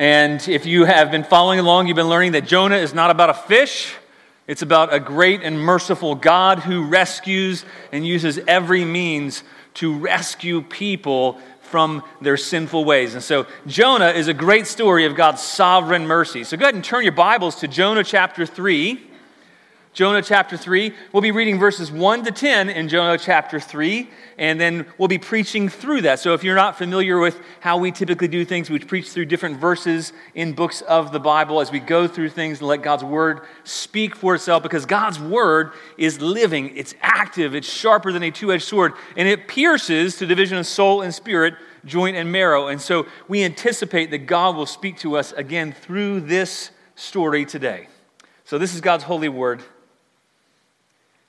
And if you have been following along, you've been learning that Jonah is not about a fish. It's about a great and merciful God who rescues and uses every means to rescue people from their sinful ways. And so Jonah is a great story of God's sovereign mercy. So go ahead and turn your Bibles to Jonah chapter 3. Jonah chapter 3. We'll be reading verses 1 to 10 in Jonah chapter 3, and then we'll be preaching through that. So if you're not familiar with how we typically do things, we preach through different verses in books of the Bible as we go through things and let God's word speak for itself because God's word is living, it's active, it's sharper than a two edged sword, and it pierces to the division of soul and spirit, joint and marrow. And so we anticipate that God will speak to us again through this story today. So this is God's holy word.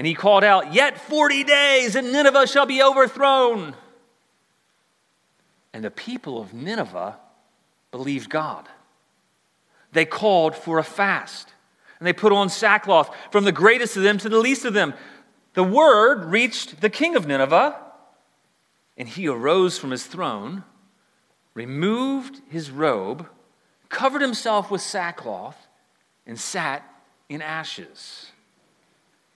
And he called out, Yet 40 days, and Nineveh shall be overthrown. And the people of Nineveh believed God. They called for a fast, and they put on sackcloth from the greatest of them to the least of them. The word reached the king of Nineveh, and he arose from his throne, removed his robe, covered himself with sackcloth, and sat in ashes.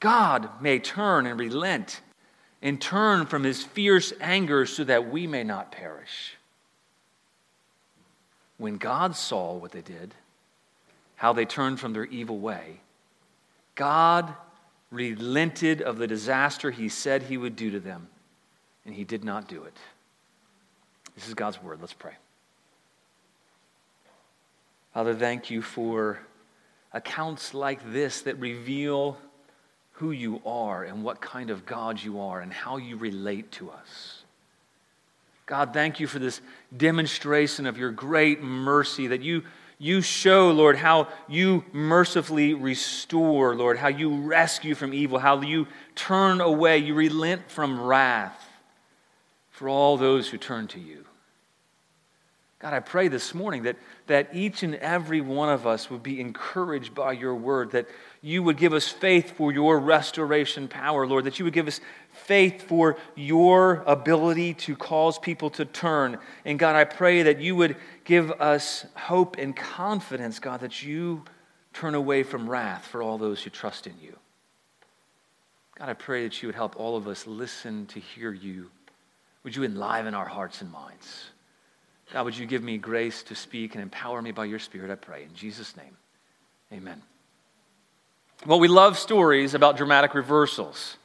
God may turn and relent and turn from his fierce anger so that we may not perish. When God saw what they did, how they turned from their evil way, God relented of the disaster he said he would do to them, and he did not do it. This is God's word. Let's pray. Father, thank you for accounts like this that reveal who you are and what kind of God you are and how you relate to us. God, thank you for this demonstration of your great mercy that you, you show, Lord, how you mercifully restore, Lord, how you rescue from evil, how you turn away, you relent from wrath for all those who turn to you. God, I pray this morning that, that each and every one of us would be encouraged by your word, that you would give us faith for your restoration power, Lord, that you would give us faith for your ability to cause people to turn. And God, I pray that you would give us hope and confidence, God, that you turn away from wrath for all those who trust in you. God, I pray that you would help all of us listen to hear you. Would you enliven our hearts and minds? God, would you give me grace to speak and empower me by your Spirit, I pray. In Jesus' name, amen. Well, we love stories about dramatic reversals.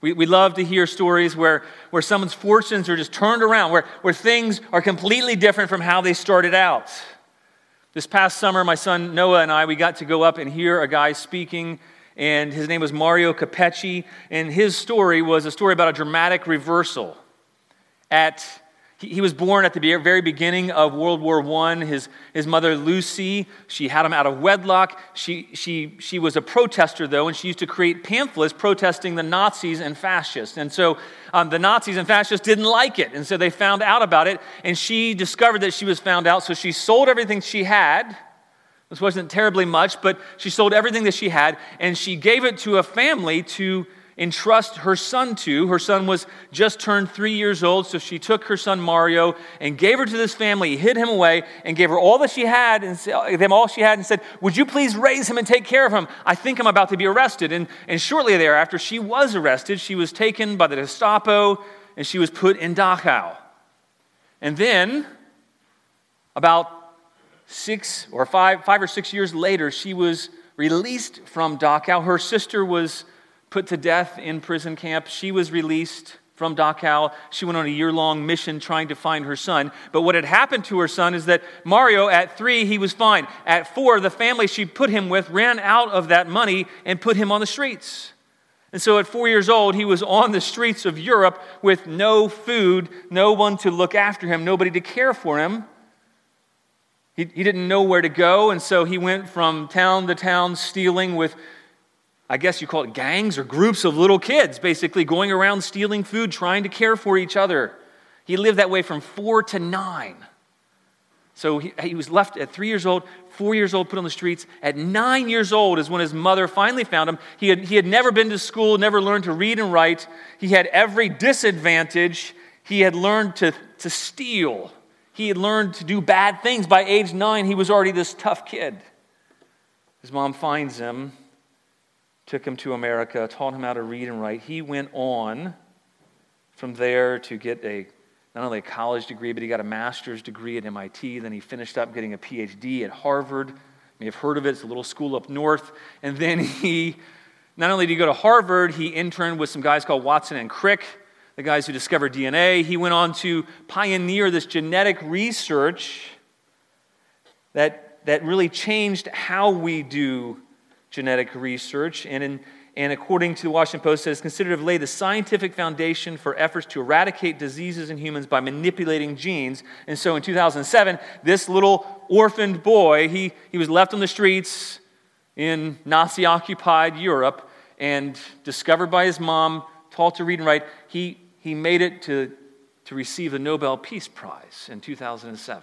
We, we love to hear stories where, where someone's fortunes are just turned around, where, where things are completely different from how they started out. This past summer, my son Noah and I, we got to go up and hear a guy speaking, and his name was Mario Capecchi, and his story was a story about a dramatic reversal. At he, was born at the very beginning of World War I. His, his mother, Lucy, she had him out of wedlock. She, she, she was a protester, though, and she used to create pamphlets protesting the Nazis and fascists. And so um, the Nazis and fascists didn't like it. And so they found out about it, and she discovered that she was found out. So she sold everything she had. This wasn't terribly much, but she sold everything that she had, and she gave it to a family to entrust her son to. Her son was just turned three years old, so she took her son Mario and gave her to this family, hid him away, and gave her all that she had, and them all she had, and said, Would you please raise him and take care of him? I think I'm about to be arrested. And, and shortly thereafter, she was arrested. She was taken by the Gestapo, and she was put in Dachau. And then, about six or five, five or six years later, she was released from Dachau. Her sister was put to death in prison camp. She was released from Dachau. She went on a year long mission trying to find her son. But what had happened to her son is that Mario, at three, he was fine. At four, the family she put him with ran out of that money and put him on the streets. And so at four years old, he was on the streets of Europe with no food, no one to look after him, nobody to care for him. He, he didn't know where to go, and so he went from town to town stealing with, I guess you call it gangs or groups of little kids, basically going around stealing food, trying to care for each other. He lived that way from four to nine. So he, he, was left at three years old, four years old, put on the streets. At nine years old is when his mother finally found him. He had, he had never been to school, never learned to read and write. He had every disadvantage. He had learned to, to steal. He had learned to do bad things. By age nine, he was already this tough kid. His mom finds him, took him to America, taught him how to read and write. He went on from there to get a not only a college degree, but he got a master's degree at MIT. Then he finished up getting a PhD at Harvard. You may have heard of it, it's a little school up north. And then he, not only did he go to Harvard, he interned with some guys called Watson and Crick the guys who discovered DNA. He went on to pioneer this genetic research that, that really changed how we do genetic research. And, in, and according to the Washington Post, says considered to laid the scientific foundation for efforts to eradicate diseases in humans by manipulating genes. And so in 2007, this little orphaned boy, he, he was left on the streets in Nazi occupied Europe and discovered by his mom, taught to read and write. He, he made it to, to receive the Nobel Peace Prize in 2007.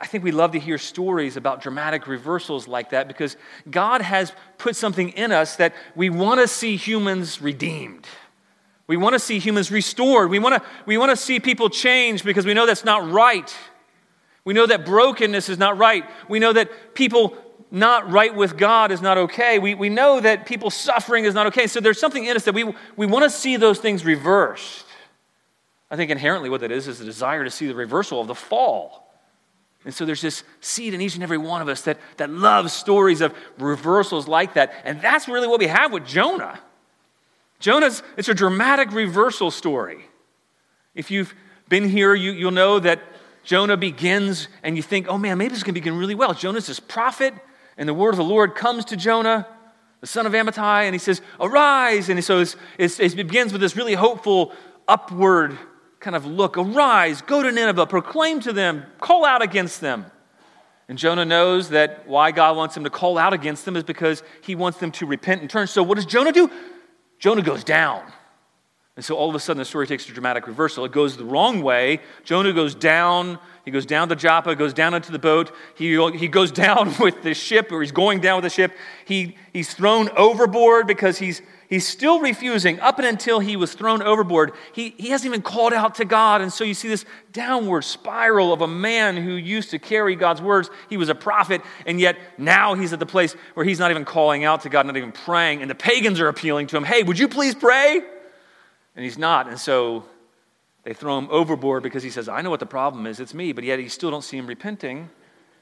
I think we love to hear stories about dramatic reversals like that because God has put something in us that we want to see humans redeemed. We want to see humans restored. We want to, we want to see people change because we know that's not right. We know that brokenness is not right. We know that people not right with God is not okay. We, we know that people suffering is not okay. So there's something in us that we, we want to see those things reversed. I think inherently what that is is the desire to see the reversal of the fall. And so there's this seed in each and every one of us that, that loves stories of reversals like that. And that's really what we have with Jonah. Jonah's, it's a dramatic reversal story. If you've been here, you, you'll know that Jonah begins and you think, oh man, maybe this is going to begin really well. Jonah's this prophet and the word of the Lord comes to Jonah, the son of Amittai, and he says, Arise. And so it begins with this really hopeful, upward kind of look. Arise, go to Nineveh, proclaim to them, call out against them. And Jonah knows that why God wants him to call out against them is because he wants them to repent and turn. So what does Jonah do? Jonah goes down. And so all of a sudden the story takes a dramatic reversal. It goes the wrong way. Jonah goes down he goes down to Joppa, goes down into the boat. He, he goes down with the ship, or he's going down with the ship. He, he's thrown overboard because he's, he's still refusing. Up and until he was thrown overboard, he, he hasn't even called out to God. And so you see this downward spiral of a man who used to carry God's words. He was a prophet, and yet now he's at the place where he's not even calling out to God, not even praying. And the pagans are appealing to him, Hey, would you please pray? And he's not. And so they throw him overboard because he says, I know what the problem is, it's me, but yet you still don't see him repenting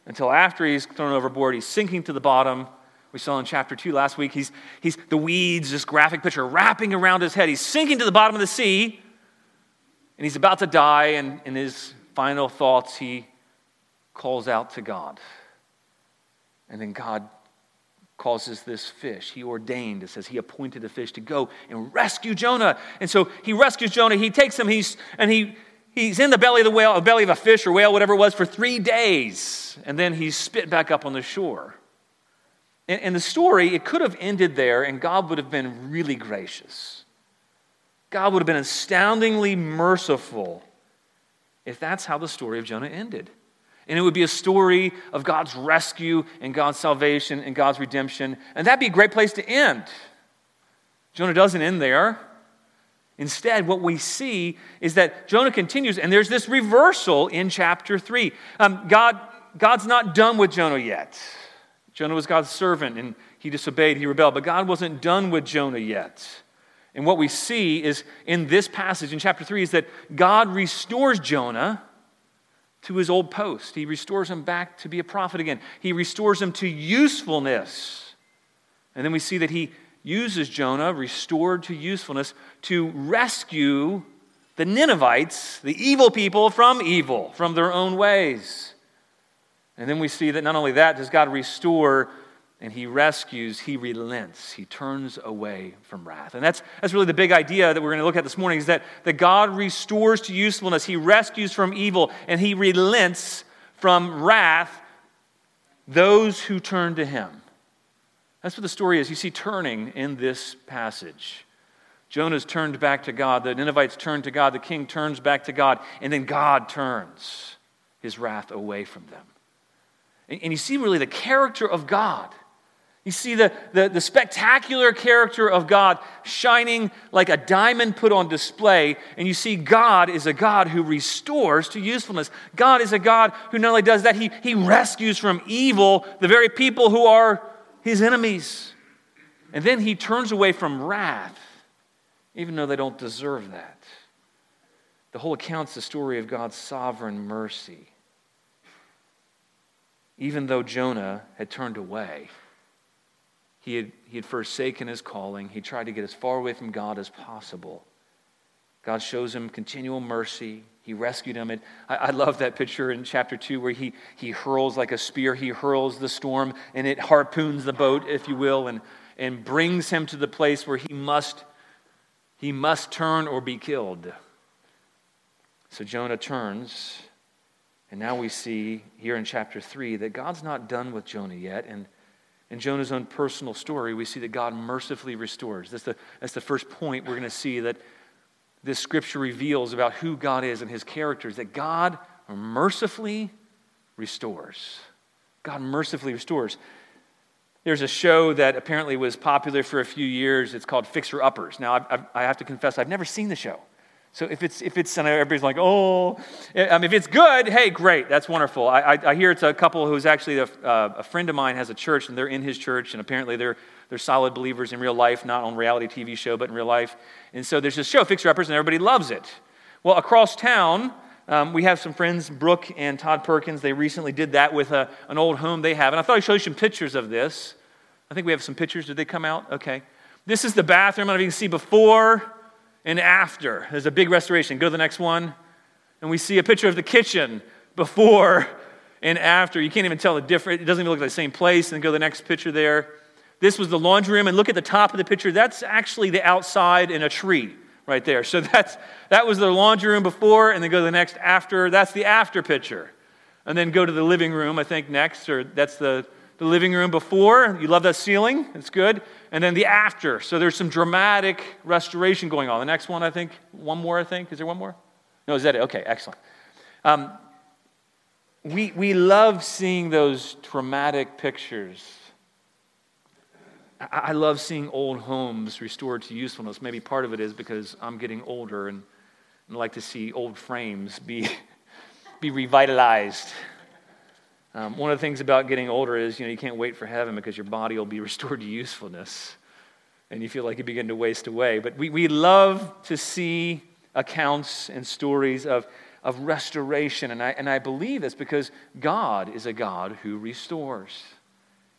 until after he's thrown overboard, he's sinking to the bottom. We saw in chapter 2 last week, he's, he's the weeds, this graphic picture, wrapping around his head. He's sinking to the bottom of the sea, and he's about to die, and in his final thoughts, he calls out to God. And then God causes this fish. He ordained, it says, he appointed a fish to go and rescue Jonah. And so he rescues Jonah. He takes him, he's, and he, he's in the belly of the whale, the belly of a fish or whale, whatever it was, for three days. And then he's spit back up on the shore. And, and the story, it could have ended there, and God would have been really gracious. God would have been astoundingly merciful if that's how the story of Jonah ended. And it would be a story of God's rescue and God's salvation and God's redemption. And that'd be a great place to end. Jonah doesn't end there. Instead, what we see is that Jonah continues, and there's this reversal in chapter 3. Um, God, God's not done with Jonah yet. Jonah was God's servant, and he disobeyed, he rebelled, but God wasn't done with Jonah yet. And what we see is in this passage in chapter 3 is that God restores Jonah to his old post. He restores him back to be a prophet again. He restores him to usefulness. And then we see that he uses Jonah, restored to usefulness, to rescue the Ninevites, the evil people, from evil, from their own ways. And then we see that not only that does God restore and he rescues, he relents, he turns away from wrath. And that's, that's really the big idea that we're going to look at this morning is that, that God restores to usefulness, he rescues from evil, and he relents from wrath those who turn to him. That's what the story is. You see turning in this passage. Jonah's turned back to God, the Ninevites turned to God, the king turns back to God, and then God turns his wrath away from them. And, and you see really the character of God you see the, the, the, spectacular character of God shining like a diamond put on display, and you see God is a God who restores to usefulness. God is a God who not only does that, he, he rescues from evil the very people who are his enemies. And then he turns away from wrath, even though they don't deserve that. The whole account's the story of God's sovereign mercy. Even though Jonah had turned away, he had, he had forsaken his calling. He tried to get as far away from God as possible. God shows him continual mercy. He rescued him. And I, I, love that picture in chapter 2 where he, he hurls like a spear. He hurls the storm and it harpoons the boat, if you will, and, and brings him to the place where he must, he must turn or be killed. So Jonah turns. And now we see here in chapter 3 that God's not done with Jonah yet. And in Jonah's own personal story, we see that God mercifully restores. That's the, that's the first point we're going to see that this scripture reveals about who God is and his characters, that God mercifully restores. God mercifully restores. There's a show that apparently was popular for a few years. It's called Fixer Uppers. Now, I've, I've, I have to confess, I've never seen the show. So if it's, if it's, and everybody's like, oh, um, if it's good, hey, great, that's wonderful. I, I, I hear it's a couple who's actually a, uh, a, friend of mine has a church, and they're in his church, and apparently they're, they're solid believers in real life, not on reality TV show, but in real life. And so there's this show, Fixer Uppers, and everybody loves it. Well, across town, um, we have some friends, Brooke and Todd Perkins. They recently did that with a, an old home they have. And I thought I'd show you some pictures of this. I think we have some pictures. Did they come out? Okay. This is the bathroom. I don't know if you can see before and after. There's a big restoration. Go to the next one. And we see a picture of the kitchen before and after. You can't even tell the difference. It doesn't even look like the same place. And go to the next picture there. This was the laundry room. And look at the top of the picture. That's actually the outside in a tree right there. So that's, that was the laundry room before. And then go to the next after. That's the after picture. And then go to the living room, I think, next. Or that's the, the living room before. You love that ceiling. It's good and then the after. So there's some dramatic restoration going on. The next one, I think, one more, I think. Is there one more? No, is that it? Okay, excellent. Um, we, we love seeing those dramatic pictures. I, I love seeing old homes restored to usefulness. Maybe part of it is because I'm getting older and, and like to see old frames be, be revitalized. Um, one of the things about getting older is, you know, you can't wait for heaven because your body will be restored to usefulness and you feel like you begin to waste away. But we, we love to see accounts and stories of, of restoration. And I, and I believe this because God is a God who restores.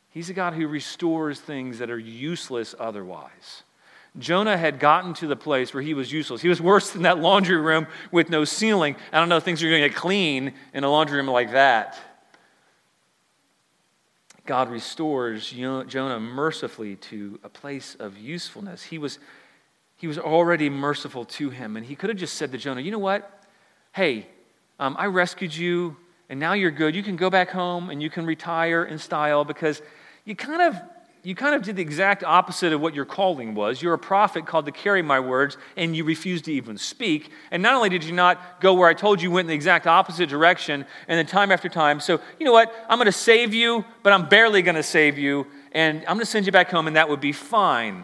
He's a God who restores things that are useless otherwise. Jonah had gotten to the place where he was useless. He was worse than that laundry room with no ceiling. I don't know if things are going to get clean in a laundry room like that. God restores Jonah mercifully to a place of usefulness. He was, he was already merciful to him, and he could have just said to Jonah, You know what? Hey, um, I rescued you, and now you're good. You can go back home and you can retire in style because you kind of you kind of did the exact opposite of what your calling was. You're a prophet called to carry my words, and you refused to even speak. And not only did you not go where I told you, you went in the exact opposite direction, and then time after time. So, you know what? I'm going to save you, but I'm barely going to save you, and I'm going to send you back home, and that would be fine.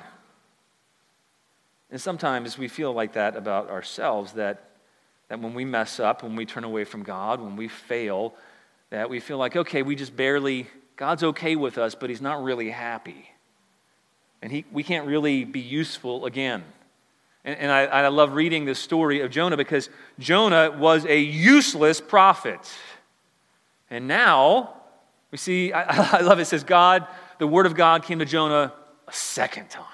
And sometimes we feel like that about ourselves that, that when we mess up, when we turn away from God, when we fail, that we feel like, okay, we just barely God's okay with us, but He's not really happy. And he, we can't really be useful again. And, and I, I love reading this story of Jonah because Jonah was a useless prophet. And now, we see, I, I love it, it says, God, the word of God came to Jonah a second time.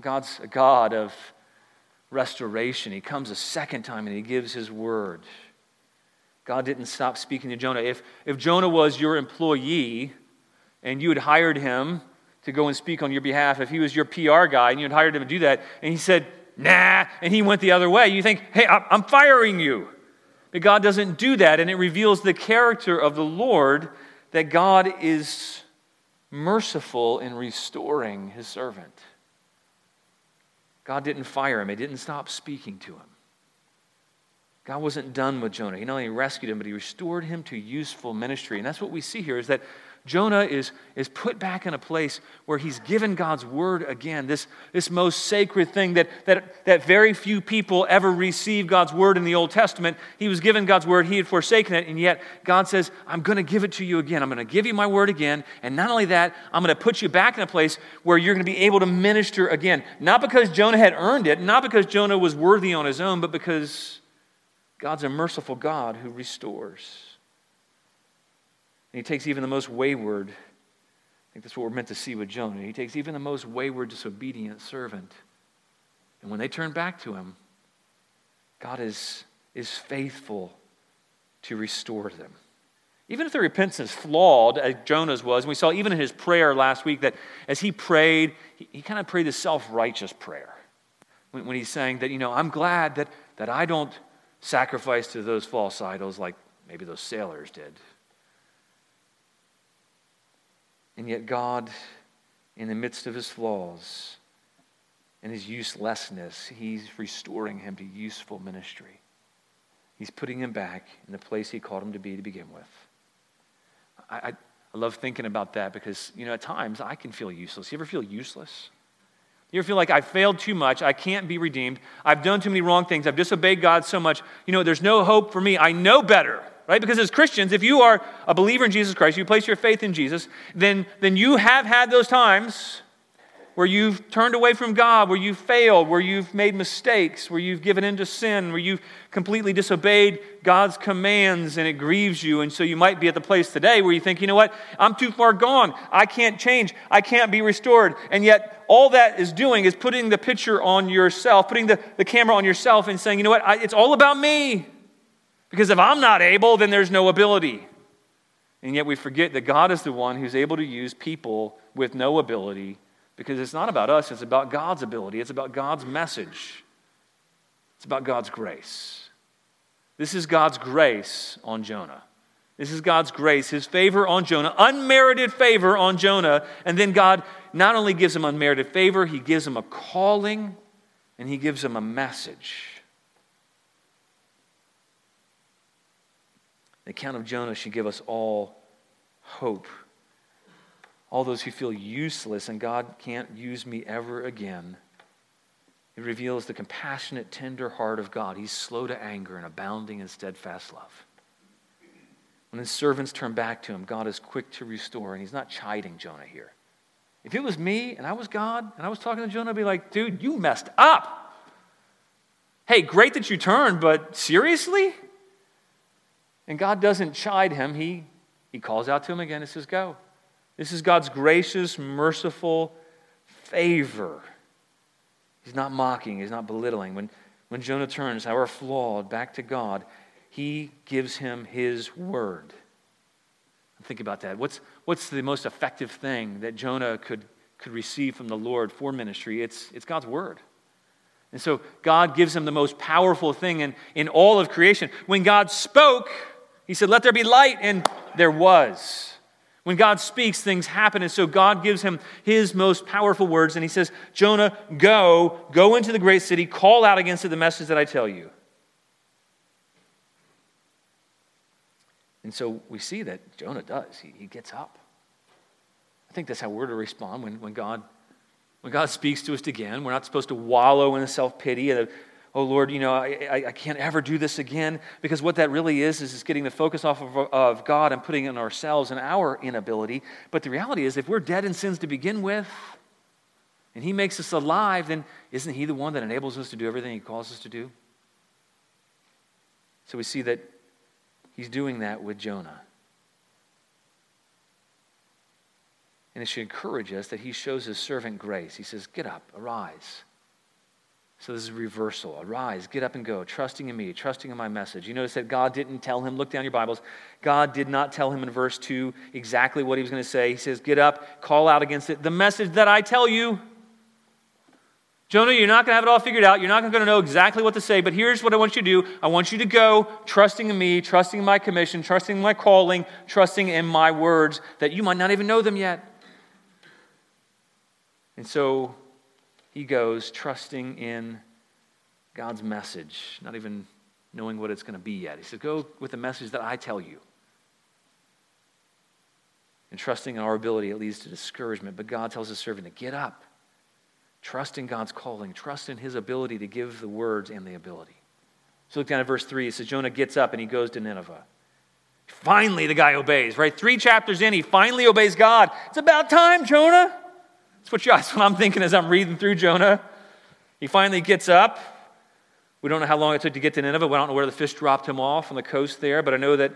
God's a God of restoration. He comes a second time and he gives his word. God didn't stop speaking to Jonah. If, if Jonah was your employee and you had hired him to go and speak on your behalf, if he was your PR guy and you had hired him to do that, and he said, nah, and he went the other way, you think, hey, I'm firing you. But God doesn't do that, and it reveals the character of the Lord that God is merciful in restoring his servant. God didn't fire him, he didn't stop speaking to him. God wasn't done with Jonah. He not only rescued him, but he restored him to useful ministry. And that's what we see here is that Jonah is, is put back in a place where he's given God's word again, this, this most sacred thing that, that, that very few people ever received God's word in the Old Testament. He was given God's word, he had forsaken it, and yet God says, I'm going to give it to you again. I'm going to give you my word again. And not only that, I'm going to put you back in a place where you're going to be able to minister again. Not because Jonah had earned it, not because Jonah was worthy on his own, but because God's a merciful God who restores. And he takes even the most wayward, I think that's what we're meant to see with Jonah. He takes even the most wayward, disobedient servant. And when they turn back to him, God is, is faithful to restore them. Even if their repentance is flawed, as Jonah's was, and we saw even in his prayer last week that as he prayed, he, he kind of prayed a self righteous prayer. When, when he's saying that, you know, I'm glad that, that I don't sacrifice to those false idols like maybe those sailors did. And yet, God, in the midst of his flaws and his uselessness, he's restoring him to useful ministry. He's putting him back in the place he called him to be to begin with. I, I, I love thinking about that because, you know, at times I can feel useless. You ever feel useless? You ever feel like I failed too much? I can't be redeemed. I've done too many wrong things. I've disobeyed God so much. You know, there's no hope for me. I know better right? Because as Christians, if you are a believer in Jesus Christ, you place your faith in Jesus, then, then you have had those times where you've turned away from God, where you've failed, where you've made mistakes, where you've given into sin, where you've completely disobeyed God's commands and it grieves you. And so you might be at the place today where you think, you know what, I'm too far gone. I can't change. I can't be restored. And yet, all that is doing is putting the picture on yourself, putting the, the camera on yourself and saying, you know what, I, it's all about me. Because if I'm not able, then there's no ability. And yet we forget that God is the one who's able to use people with no ability because it's not about us, it's about God's ability, it's about God's message, it's about God's grace. This is God's grace on Jonah. This is God's grace, his favor on Jonah, unmerited favor on Jonah. And then God not only gives him unmerited favor, he gives him a calling and he gives him a message. The account of Jonah should give us all hope. All those who feel useless and God can't use me ever again. It reveals the compassionate, tender heart of God. He's slow to anger and abounding in steadfast love. When his servants turn back to him, God is quick to restore, and he's not chiding Jonah here. If it was me and I was God and I was talking to Jonah, I'd be like, dude, you messed up. Hey, great that you turned, but seriously? And God doesn't chide him, he, he calls out to him again and says, Go. This is God's gracious, merciful favor. He's not mocking, he's not belittling. When, when Jonah turns, however flawed, back to God, he gives him his word. Think about that. What's, what's the most effective thing that Jonah could, could receive from the Lord for ministry? It's, it's God's word. And so God gives him the most powerful thing in, in all of creation. When God spoke, he said, Let there be light, and there was. When God speaks, things happen. And so God gives him his most powerful words. And he says, Jonah, go, go into the great city, call out against it the message that I tell you. And so we see that Jonah does. He, he gets up. I think that's how we're to respond when, when, God, when God speaks to us again. We're not supposed to wallow in self pity oh Lord, you know, I, I can't ever do this again. Because what that really is, is it's getting the focus off of, of God and putting it on ourselves and our inability. But the reality is, if we're dead in sins to begin with, and he makes us alive, then isn't he the one that enables us to do everything he calls us to do? So we see that he's doing that with Jonah. And it should encourage us that he shows his servant grace. He says, Get up, arise. So this is reversal. Arise, get up and go, trusting in me, trusting in my message. You notice that God didn't tell him, look down your Bibles, God did not tell him in verse 2 exactly what he was going to say. He says, Get up, call out against it. The message that I tell you. Jonah, you're not going to have it all figured out. You're not going to know exactly what to say, but here's what I want you to do. I want you to go trusting in me, trusting in my commission, trusting in my calling, trusting in my words that you might not even know them yet. And so he goes trusting in God's message, not even knowing what it's going to be yet. He says, Go with the message that I tell you. And trusting in our ability, it leads to discouragement. But God tells his servant to get up, trust in God's calling, trust in his ability to give the words and the ability. So look down at verse 3. It says, Jonah gets up and he goes to Nineveh. Finally, the guy obeys, right? Three chapters in, he finally obeys God. It's about time, Jonah. That's what, that's what I'm thinking as I'm reading through Jonah. He finally gets up. We don't know how long it took to get to Nineveh. We don't know where the fish dropped him off on the coast there, but I know that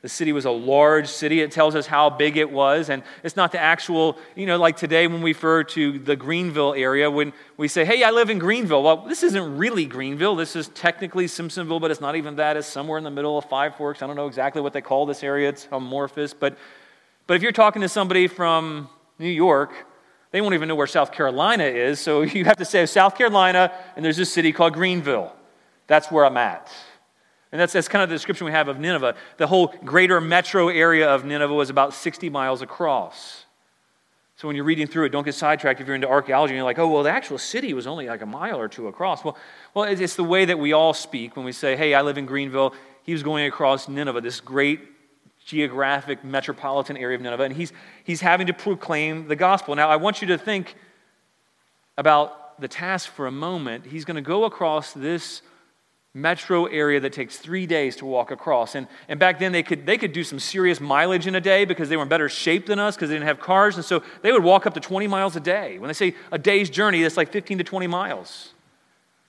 the city was a large city. It tells us how big it was. And it's not the actual, you know, like today when we refer to the Greenville area, when we say, hey, I live in Greenville. Well, this isn't really Greenville. This is technically Simpsonville, but it's not even that. It's somewhere in the middle of Five Forks. I don't know exactly what they call this area. It's amorphous. But, but if you're talking to somebody from New York, they won't even know where South Carolina is. So you have to say South Carolina, and there's this city called Greenville. That's where I'm at. And that's, that's kind of the description we have of Nineveh. The whole greater metro area of Nineveh was about 60 miles across. So when you're reading through it, don't get sidetracked if you're into archaeology and you're like, oh, well, the actual city was only like a mile or two across. Well, well it's the way that we all speak when we say, hey, I live in Greenville. He was going across Nineveh, this great geographic metropolitan area of Nineveh, and he's, he's having to proclaim the gospel. Now, I want you to think about the task for a moment. He's going to go across this metro area that takes three days to walk across. And, and back then, they could, they could do some serious mileage in a day because they were in better shape than us because they didn't have cars. And so they would walk up to 20 miles a day. When they say a day's journey, that's like 15 to 20 miles.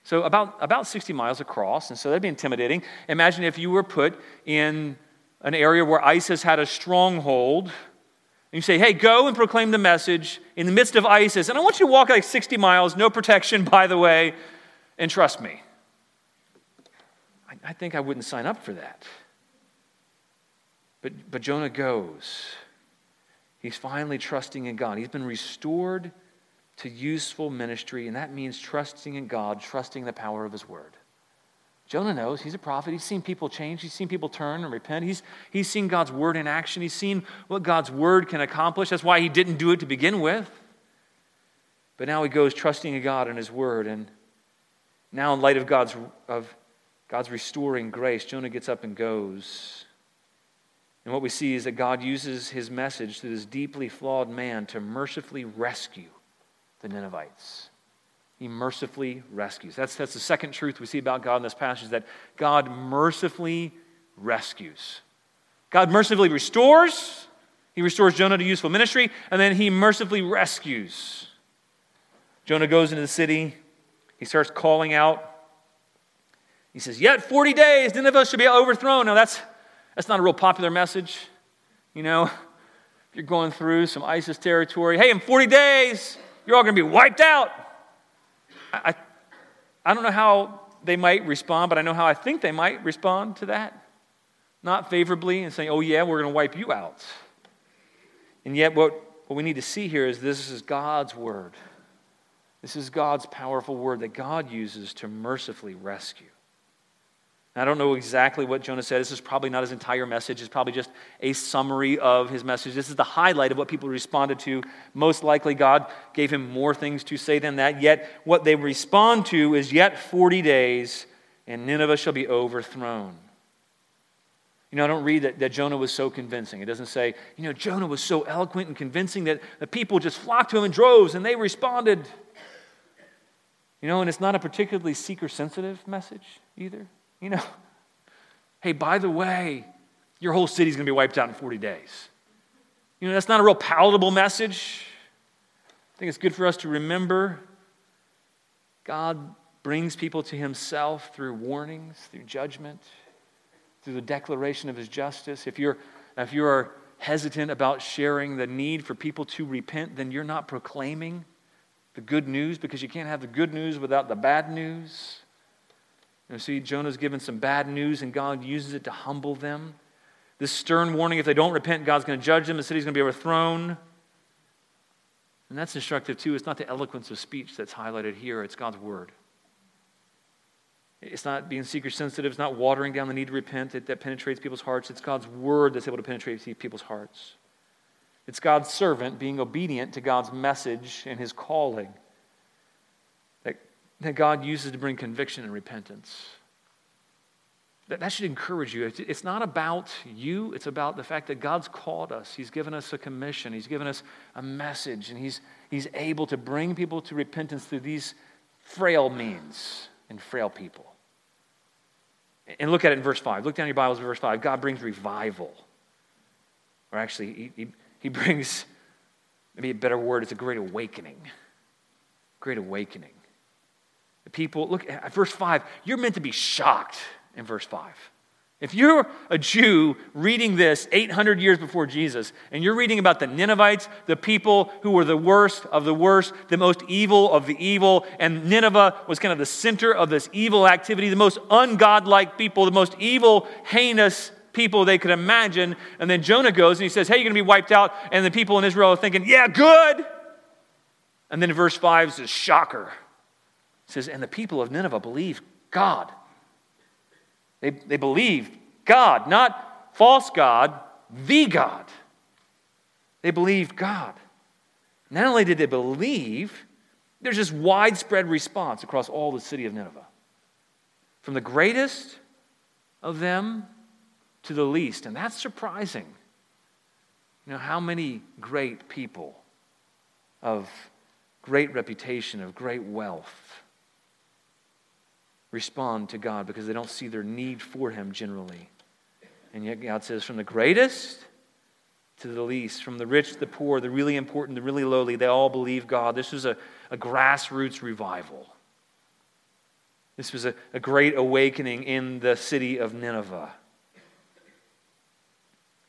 So about, about 60 miles across. And so that'd be intimidating. Imagine if you were put in an area where ISIS had a stronghold. And you say, hey, go and proclaim the message in the midst of ISIS. And I want you to walk like 60 miles, no protection, by the way, and trust me. I, I think I wouldn't sign up for that. But, but Jonah goes. He's finally trusting in God. He's been restored to useful ministry, and that means trusting in God, trusting the power of His word. Jonah knows. He's a prophet. He's seen people change. He's seen people turn and repent. He's, he's seen God's word in action. He's seen what God's word can accomplish. That's why he didn't do it to begin with. But now he goes trusting in God and his word. And now, in light of God's, of God's restoring grace, Jonah gets up and goes. And what we see is that God uses his message to this deeply flawed man to mercifully rescue the Ninevites. He mercifully rescues. That's, that's the second truth we see about God in this passage that God mercifully rescues. God mercifully restores. He restores Jonah to useful ministry, and then he mercifully rescues. Jonah goes into the city. He starts calling out. He says, Yet 40 days, Nineveh should be overthrown. Now, that's, that's not a real popular message. You know, if you're going through some ISIS territory, hey, in 40 days, you're all going to be wiped out. I, I don't know how they might respond, but I know how I think they might respond to that. Not favorably and saying, oh, yeah, we're going to wipe you out. And yet, what, what we need to see here is this is God's word. This is God's powerful word that God uses to mercifully rescue. I don't know exactly what Jonah said. This is probably not his entire message. It's probably just a summary of his message. This is the highlight of what people responded to. Most likely, God gave him more things to say than that. Yet, what they respond to is yet 40 days, and Nineveh shall be overthrown. You know, I don't read that, that Jonah was so convincing. It doesn't say, you know, Jonah was so eloquent and convincing that the people just flocked to him in droves and they responded. You know, and it's not a particularly seeker sensitive message either. You know, hey, by the way, your whole city's going to be wiped out in 40 days. You know, that's not a real palatable message. I think it's good for us to remember God brings people to himself through warnings, through judgment, through the declaration of his justice. If you're, if you are hesitant about sharing the need for people to repent, then you're not proclaiming the good news because you can't have the good news without the bad news. You know, see, Jonah's given some bad news, and God uses it to humble them. This stern warning if they don't repent, God's going to judge them, the city's going to be overthrown. And that's instructive too. It's not the eloquence of speech that's highlighted here, it's God's word. It's not being seeker sensitive. It's not watering down the need to repent that penetrates people's hearts. It's God's word that's able to penetrate people's hearts. It's God's servant being obedient to God's message and his calling that, God uses to bring conviction and repentance. That, that should encourage you. It's, it's not about you, it's about the fact that God's called us. He's given us a commission, He's given us a message, and He's, he's able to bring people to repentance through these frail means and frail people. And look at it in verse 5. Look down your Bibles in verse 5. God brings revival. Or actually, he, he, he brings, maybe a better word, it's a great awakening. Great awakening. People, look at verse 5. You're meant to be shocked in verse 5. If you're a Jew reading this 800 years before Jesus, and you're reading about the Ninevites, the people who were the worst of the worst, the most evil of the evil, and Nineveh was kind of the center of this evil activity, the most ungodlike people, the most evil, heinous people they could imagine. And then Jonah goes and he says, Hey, you're going to be wiped out. And the people in Israel are thinking, Yeah, good. And then verse 5 is a shocker. It says, And the people of Nineveh believed God they, they believed God, not false God, the God. They believed God. Not only did they believe, there's this widespread response across all the city of Nineveh. From the greatest of them to the least. And that's surprising. You know, how many great people of great reputation, of great wealth, respond to God because they don't see their need for Him generally. And yet God says, from the greatest to the least, from the rich to the poor, the really important, the really lowly, they all believe God. This was a, a grassroots revival. This was a, a great awakening in the city of Nineveh.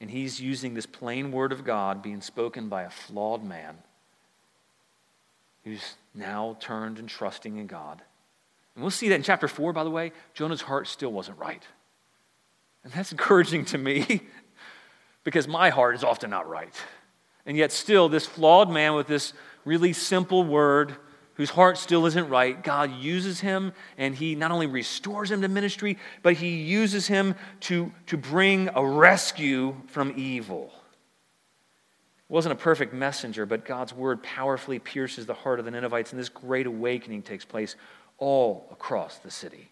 And he's using this plain word of God being spoken by a flawed man who's now turned and trusting in God and we'll see that in chapter 4, by the way, Jonah's heart still wasn't right. And that's encouraging to me because my heart is often not right. And yet, still, this flawed man with this really simple word, whose heart still isn't right, God uses him and he not only restores him to ministry, but he uses him to, to bring a rescue from evil. It wasn't a perfect messenger, but God's word powerfully pierces the heart of the Ninevites, and this great awakening takes place all across the city.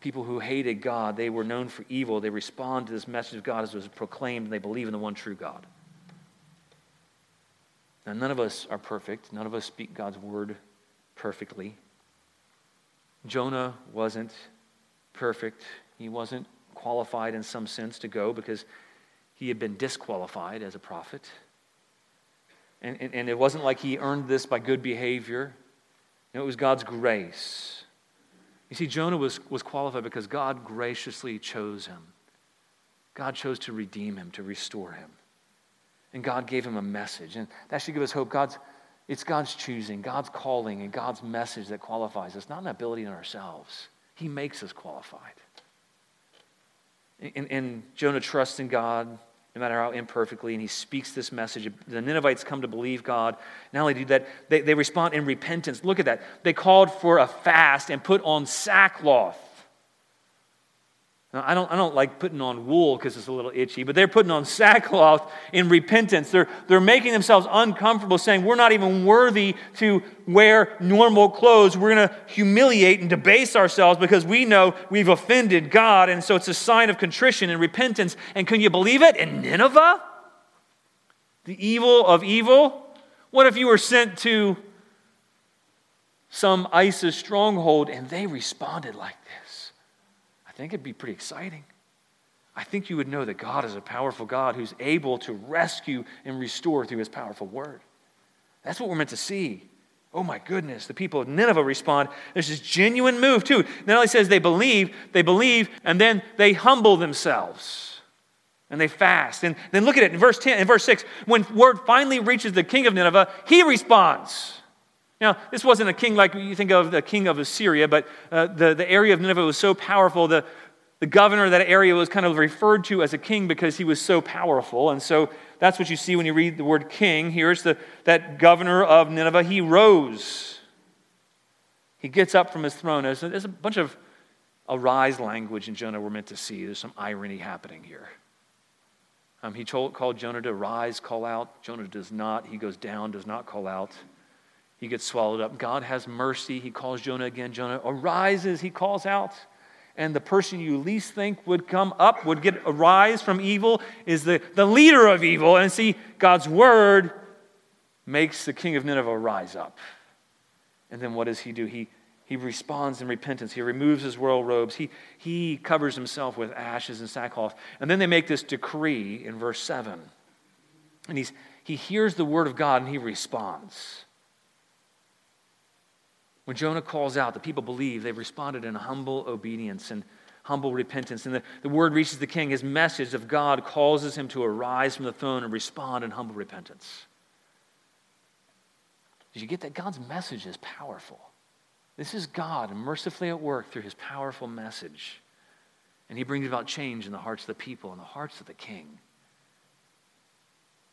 People who hated God, they were known for evil. They respond to this message of God as it was proclaimed, and they believe in the one true God. Now, none of us are perfect. None of us speak God's word perfectly. Jonah wasn't perfect. He wasn't qualified in some sense to go because he had been disqualified as a prophet. And, and, and, it wasn't like he earned this by good behavior. It was God's grace. You see, Jonah was, was qualified because God graciously chose him. God chose to redeem him, to restore him. And God gave him a message. And that should give us hope. God's, it's God's choosing, God's calling, and God's message that qualifies us, not an ability in ourselves. He makes us qualified. And, and Jonah trusts in God no matter how imperfectly, and he speaks this message. The Ninevites come to believe God. Not only do that, they, they respond in repentance. Look at that. They called for a fast and put on sackcloth. Now, I don't, I don't like putting on wool because it's a little itchy, but they're putting on sackcloth in repentance. They're, they're making themselves uncomfortable, saying, We're not even worthy to wear normal clothes. We're going to humiliate and debase ourselves because we know we've offended God. And so it's a sign of contrition and repentance. And can you believe it? In Nineveh? The evil of evil? What if you were sent to some ISIS stronghold and they responded like I think it'd be pretty exciting. I think you would know that God is a powerful God who's able to rescue and restore through his powerful word. That's what we're meant to see. Oh my goodness, the people of Nineveh respond. There's this genuine move, too. Not only says they believe, they believe, and then they humble themselves and they fast. And then look at it in verse 10 in verse 6. When word finally reaches the king of Nineveh, he responds. Now, this wasn't a king like you think of the king of Assyria, but uh, the, the area of Nineveh was so powerful, the, the governor of that area was kind of referred to as a king because he was so powerful. And so that's what you see when you read the word king. Here's the, that governor of Nineveh. He rose. He gets up from his throne. There's, there's a bunch of arise language in Jonah we're meant to see. There's some irony happening here. Um, he told, called Jonah to rise, call out. Jonah does not. He goes down, does not call out. He gets swallowed up. God has mercy. He calls Jonah again. Jonah arises. He calls out and the person you least think would come up, would get arise from evil, is the, the leader of evil. And see, God's word makes the king of Nineveh rise up. And then what does he do? He, he responds in repentance. He removes his royal robes. He, he covers himself with ashes and sackcloth. And then they make this decree in verse 7. And he's, he hears the word of God and he responds. When Jonah calls out, the people believe. They've responded in humble obedience and humble repentance. And the, the word reaches the king. His message of God causes him to arise from the throne and respond in humble repentance. Did you get that? God's message is powerful. This is God mercifully at work through his powerful message. And he brings about change in the hearts of the people and the hearts of the king.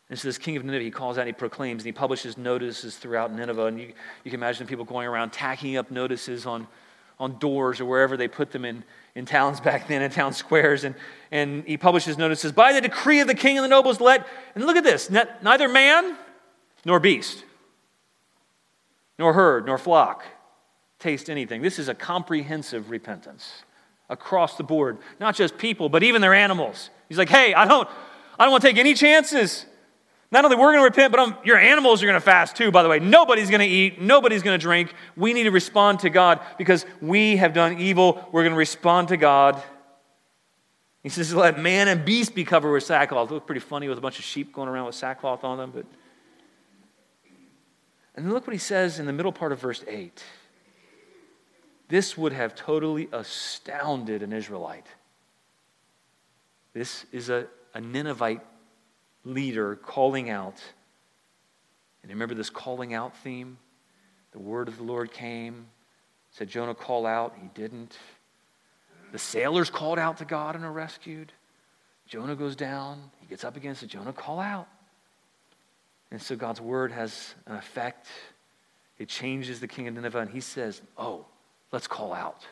And so this king of Nineveh, he calls out and he proclaims and he publishes notices throughout Nineveh. And you, you can imagine people going around tacking up notices on, on doors or wherever they put them in, in towns back then, in town squares. And, and he publishes notices by the decree of the king and the nobles let, and look at this, neither man nor beast, nor herd, nor flock taste anything. This is a comprehensive repentance across the board, not just people, but even their animals. He's like, hey, I don't, I don't want to take any chances. Not only we're going to repent, but I'm, your animals are going to fast too, by the way. Nobody's going to eat, nobody's going to drink. We need to respond to God because we have done evil. We're going to respond to God. He says, let man and beast be covered with sackcloth. It looked pretty funny with a bunch of sheep going around with sackcloth on them, but. And then look what he says in the middle part of verse 8. This would have totally astounded an Israelite. This is a, a Ninevite leader calling out. And remember this calling out theme? The word of the Lord came, said, Jonah, call out. He didn't. The sailors called out to God and are rescued. Jonah goes down. He gets up against it. Jonah, call out. And so God's word has an effect. It changes the king of Nineveh, and he says, Oh, let's call out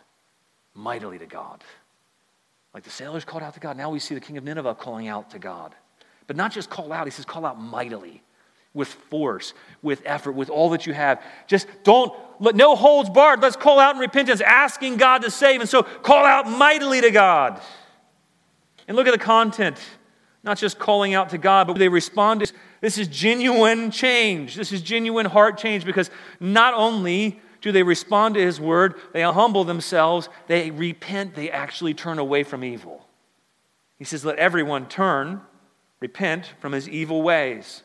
mightily to God. Like the sailors called out to God. Now we see the king of Nineveh calling out to God. But not just call out, he says, call out mightily, with force, with effort, with all that you have. Just don't, let, no holds barred. Let's call out in repentance, asking God to save. And so call out mightily to God. And look at the content. Not just calling out to God, but they respond to this is genuine change. This is genuine heart change because not only do they respond to his word, they humble themselves, they repent, they actually turn away from evil. He says, Let everyone turn repent from his evil ways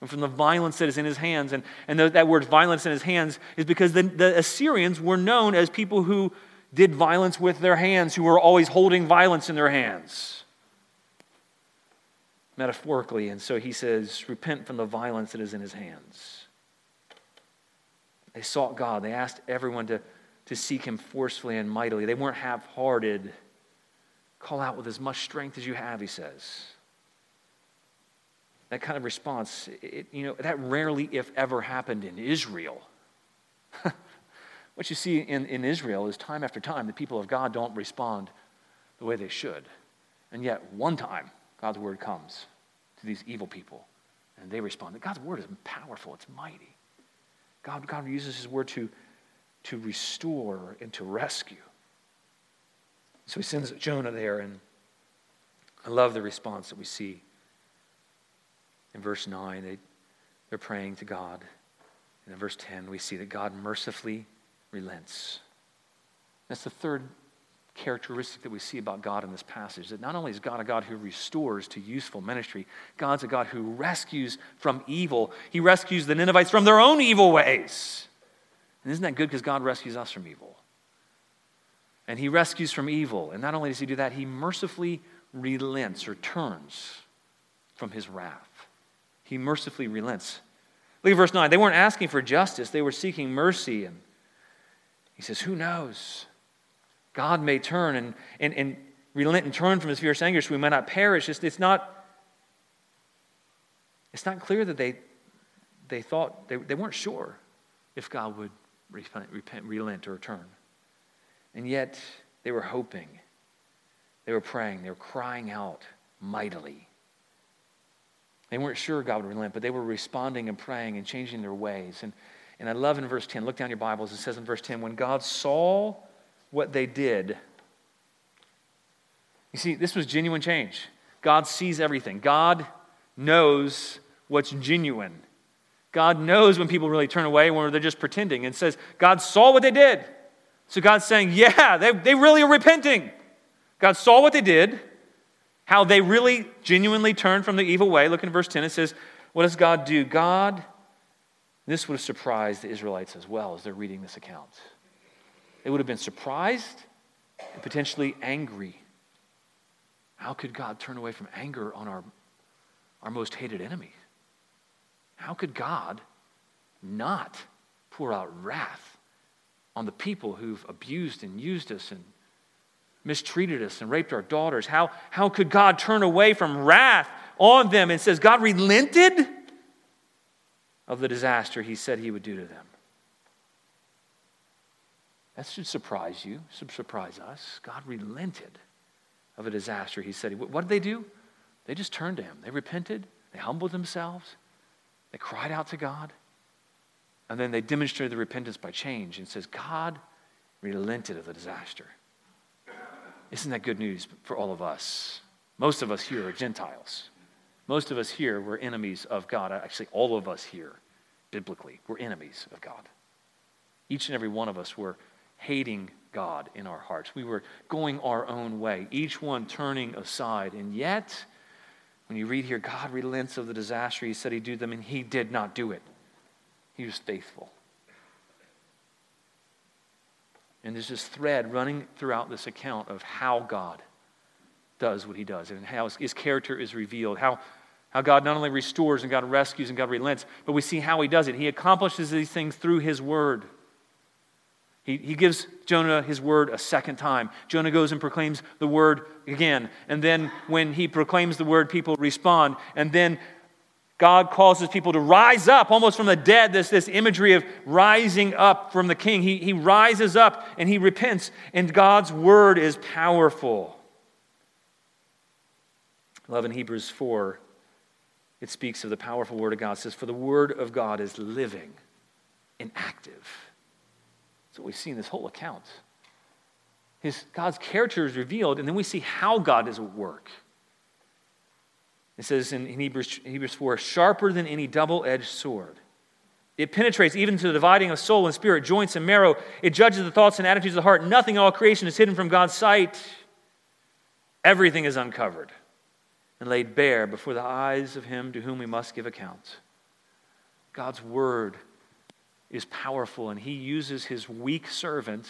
and from the violence that is in his hands. And, and that word violence in his hands is because the, the Assyrians were known as people who did violence with their hands, who were always holding violence in their hands. Metaphorically. And so he says, repent from the violence that is in his hands. They sought God. They asked everyone to, to seek him forcefully and mightily. They weren't half hearted. Call out with as much strength as you have, he says that kind of response, it, you know, that rarely, if ever, happened in Israel. what you see in, in Israel is time after time, the people of God don't respond the way they should. And yet, one time, God's word comes to these evil people, and they respond. God's word is powerful, it's mighty. God, God uses his word to, to restore and to rescue. So he sends Jonah there, and I love the response that we see in verse 9, they, they're praying to God. And in verse 10, we see that God mercifully relents. That's the third characteristic that we see about God in this passage that not only is God a God who restores to useful ministry, God's a God who rescues from evil. He rescues the Ninevites from their own evil ways. And isn't that good because God rescues us from evil? And He rescues from evil. And not only does He do that, He mercifully relents or turns from His wrath. He mercifully relents. Look at verse 9. They weren't asking for justice, they were seeking mercy. And He says, Who knows? God may turn and, and, and relent and turn from his fierce anger so we might not perish. It's, it's, not, it's not clear that they, they thought, they, they weren't sure if God would repent, repent, relent or turn. And yet they were hoping. They were praying. They were crying out mightily. They weren't sure God would relent, but they were responding and praying and changing their ways. And, and I love in verse 10, look down your Bibles, it says in verse 10, when God saw what they did. You see, this was genuine change. God sees everything, God knows what's genuine. God knows when people really turn away, when they're just pretending, and says, God saw what they did. So God's saying, yeah, they, they really are repenting. God saw what they did, how they really genuinely turn from the evil way. Look in verse 10, it says, What does God do? God, this would have surprised the Israelites as well as they're reading this account. They would have been surprised and potentially angry. How could God turn away from anger on our, our most hated enemy? How could God not pour out wrath on the people who've abused and used us and mistreated us and raped our daughters? How, how could God turn away from wrath on them and says, God relented of the disaster he said he would do to them? That should surprise you, should surprise us. God relented of a disaster. He said, What did they do? They just turned to Him. They repented, they humbled themselves, they cried out to God, and then they demonstrated the repentance by change and says, God relented of the disaster. Isn't that good news for all of us? Most of us here are Gentiles. Most of us here were enemies of God. Actually, all of us here, biblically, were enemies of God. Each and every one of us were hating God in our hearts. We were going our own way, each one turning aside. And yet, when you read here, God relents of the disaster he said he'd do them, and he did not do it. He was faithful. And there's this thread running throughout this account of how God does what he does and how his character is revealed, how, how God not only restores and God rescues and God relents, but we see how he does it. He accomplishes these things through his word. He, he gives Jonah his word a second time. Jonah goes and proclaims the word again. And then when he proclaims the word, people respond. And then God causes people to rise up almost from the dead. This, this imagery of rising up from the king. He, he rises up and he repents, and God's word is powerful. Love in Hebrews 4, it speaks of the powerful word of God. It says, For the word of God is living and active that's what we see in this whole account. His, God's character is revealed, and then we see how God is at work. It says in, Hebrews, Hebrews 4 sharper than any double edged sword. It penetrates even to the dividing of soul and spirit, joints and marrow. It judges the thoughts and attitudes of the heart. Nothing in all creation is hidden from God's sight. Everything is uncovered and laid bare before the eyes of him to whom we must give account. God's word is powerful, and he uses his weak servant,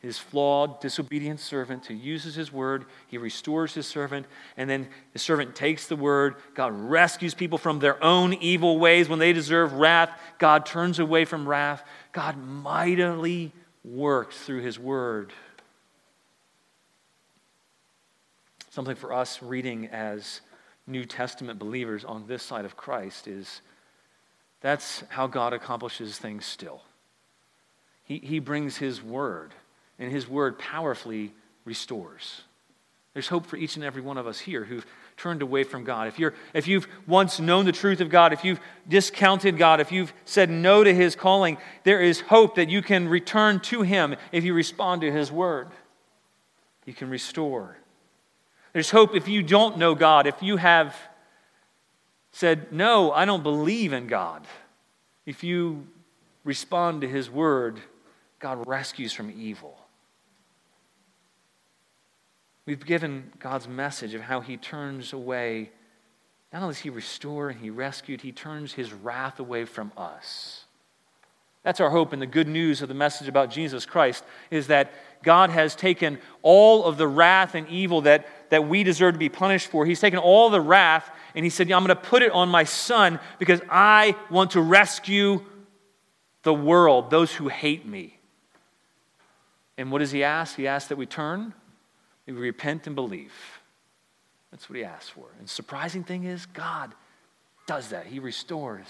his flawed, disobedient servant, to uses his word. He restores his servant, and then the servant takes the word. God rescues people from their own evil ways when they deserve wrath. God turns away from wrath. God mightily works through his word. Something for us reading as New Testament believers on this side of Christ is that's how God accomplishes things still. He, he brings His word, and His word powerfully restores. There's hope for each and every one of us here who've turned away from God. If, you're, if you've once known the truth of God, if you've discounted God, if you've said no to His calling, there is hope that you can return to Him if you respond to His word. You can restore. There's hope if you don't know God, if you have said, No, I don't believe in God. If you respond to his word, God rescues from evil. We've given God's message of how he turns away, not only does he restore and he rescued, he turns his wrath away from us. That's our hope and the good news of the message about Jesus Christ is that God has taken all of the wrath and evil that, that we deserve to be punished for. He's taken all the wrath and he said, I'm going to put it on my son because I want to rescue the world, those who hate me. And what does he ask? He asks that we turn we repent and believe. That's what he asks for. And surprising thing is, God does that. He restores,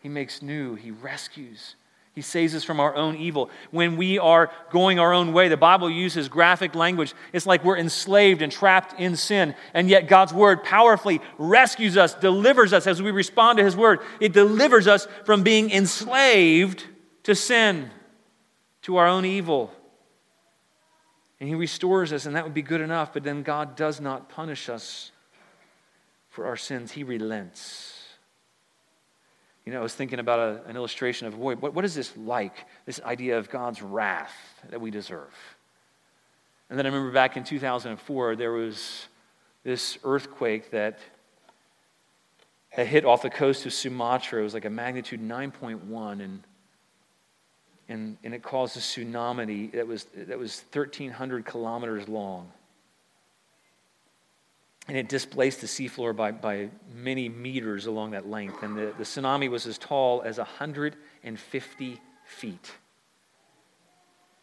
He makes new, He rescues. He saves us from our own evil. When we are going our own way, the Bible uses graphic language. It's like we're enslaved and trapped in sin. And yet, God's word powerfully rescues us, delivers us as we respond to His word. It delivers us from being enslaved to sin, to our own evil. And He restores us, and that would be good enough, but then God does not punish us for our sins. He relents. You know, I was thinking about a, an illustration of boy, what, what is this like? This idea of God's wrath that we deserve. And then I remember back in 2004, there was this earthquake that had hit off the coast of Sumatra. It was like a magnitude 9.1, and and, and it caused a tsunami that was, that was 1,300 kilometers long. And it displaced the seafloor by, by many meters along that length. And the, the tsunami was as tall as 150 feet.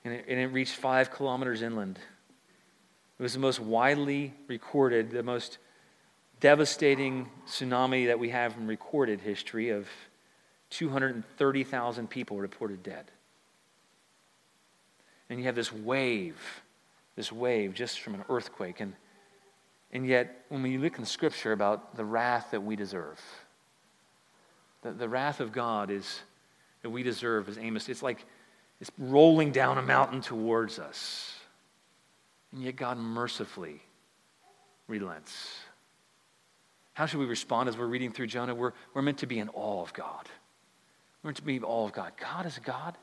And it, and it reached five kilometers inland. It was the most widely recorded, the most devastating tsunami that we have in recorded history of 230,000 people reported dead. And you have this wave, this wave just from an earthquake. And, and yet, when we look in Scripture about the wrath that we deserve, the, the wrath of God is that we deserve as Amos. It's like it's rolling down a mountain towards us. And yet God mercifully relents. How should we respond as we're reading through Jonah? We're, we're meant to be in awe of God. We're meant to be in awe of God. God is God.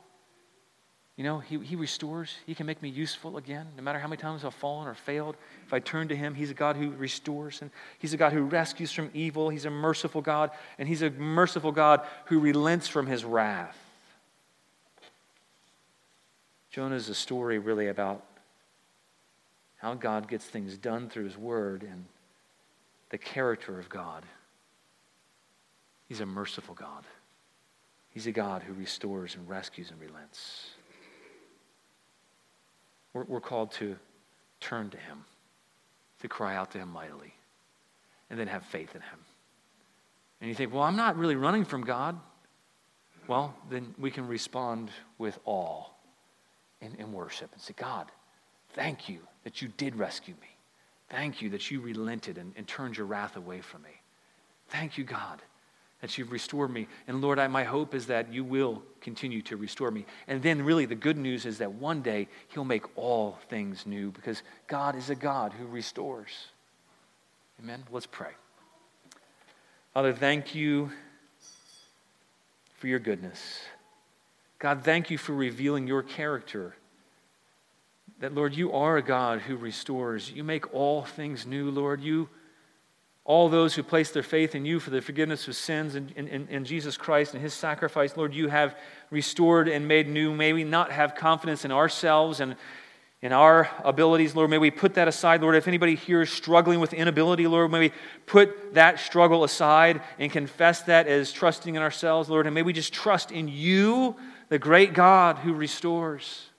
You know, he, he restores. He can make me useful again, no matter how many times I've fallen or failed. If I turn to Him, He's a God who restores, and He's a God who rescues from evil. He's a merciful God, and He's a merciful God who relents from His wrath. Jonah is a story really about how God gets things done through His Word and the character of God. He's a merciful God. He's a God who restores and rescues and relents. We're, we're called to turn to Him, to cry out to Him mightily, and then have faith in Him. And you think, well, I'm not really running from God. Well, then we can respond with awe and, and worship and say, God, thank you that you did rescue me. Thank you that you relented and, and turned your wrath away from me. Thank you, God, that you've restored me. And Lord, I, my hope is that you will continue to restore me. And then, really, the good news is that one day He'll make all things new because God is a God who restores. Amen? Let's pray. Father, thank you for your goodness. God, thank you for revealing your character. That, Lord, you are a God who restores. You make all things new, Lord. You all those who place their faith in you for the forgiveness of sins in, in, in, Jesus Christ and his sacrifice, Lord, you have restored and made new. May we not have confidence in ourselves and in our abilities, Lord. May we put that aside, Lord. If anybody here is struggling with inability, Lord, may we put that struggle aside and confess that as trusting in ourselves, Lord. And may we just trust in you, the great God who restores.